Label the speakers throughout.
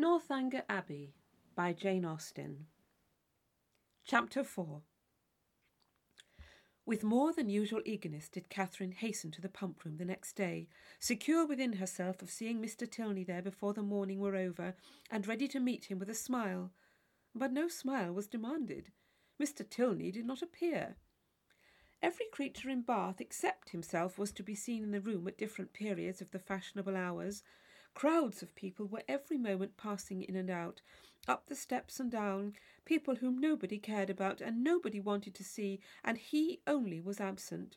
Speaker 1: Northanger Abbey by Jane Austen. Chapter 4 With more than usual eagerness did Catherine hasten to the pump room the next day, secure within herself of seeing Mr. Tilney there before the morning were over, and ready to meet him with a smile. But no smile was demanded. Mr. Tilney did not appear. Every creature in Bath except himself was to be seen in the room at different periods of the fashionable hours, Crowds of people were every moment passing in and out, up the steps and down, people whom nobody cared about and nobody wanted to see, and he only was absent.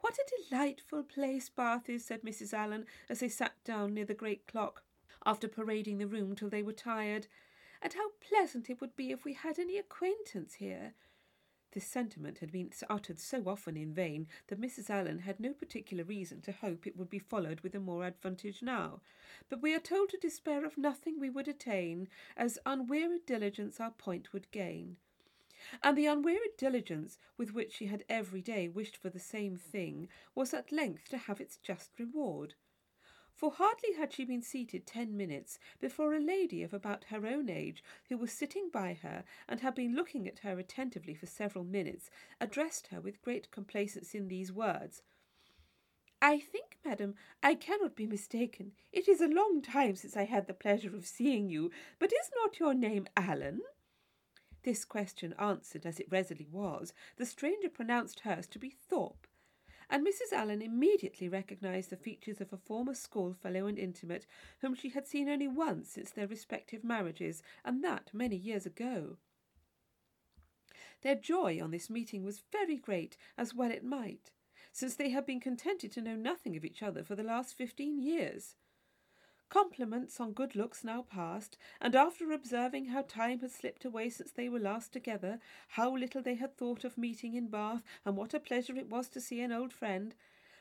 Speaker 1: What a delightful place Bath is, said Mrs. Allen, as they sat down near the great clock, after parading the room till they were tired. And how pleasant it would be if we had any acquaintance here. This sentiment had been uttered so often in vain that Mrs. Allen had no particular reason to hope it would be followed with a more advantage now. But we are told to despair of nothing we would attain, as unwearied diligence our point would gain. And the unwearied diligence with which she had every day wished for the same thing was at length to have its just reward for hardly had she been seated ten minutes before a lady of about her own age, who was sitting by her and had been looking at her attentively for several minutes, addressed her with great complaisance in these words. I think, madam, I cannot be mistaken. It is a long time since I had the pleasure of seeing you, but is not your name Allen? This question answered as it readily was, the stranger pronounced hers to be Thorpe, and Mrs. Allen immediately recognised the features of a former schoolfellow and intimate whom she had seen only once since their respective marriages, and that many years ago. Their joy on this meeting was very great, as well it might, since they had been contented to know nothing of each other for the last fifteen years. Compliments on good looks now passed, and after observing how time had slipped away since they were last together, how little they had thought of meeting in Bath, and what a pleasure it was to see an old friend,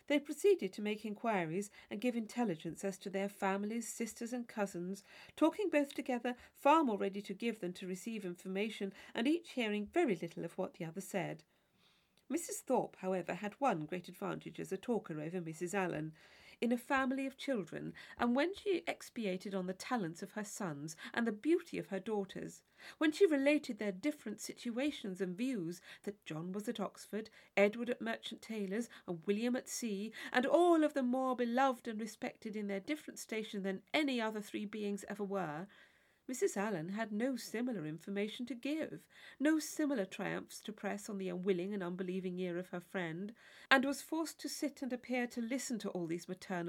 Speaker 1: they proceeded to make inquiries and give intelligence as to their families, sisters, and cousins, talking both together, far more ready to give than to receive information, and each hearing very little of what the other said. Mrs. Thorpe, however, had one great advantage as a talker over Mrs. Allen in a family of children, and when she expatiated on the talents of her sons and the beauty of her daughters, when she related their different situations and views, that John was at Oxford, Edward at Merchant Taylor's, and William at sea, and all of them more beloved and respected in their different station than any other three beings ever were, Mrs. Allen had no similar information to give, no similar triumphs to press on the unwilling and unbelieving ear of her friend, and was forced to sit and appear to listen to all these maternal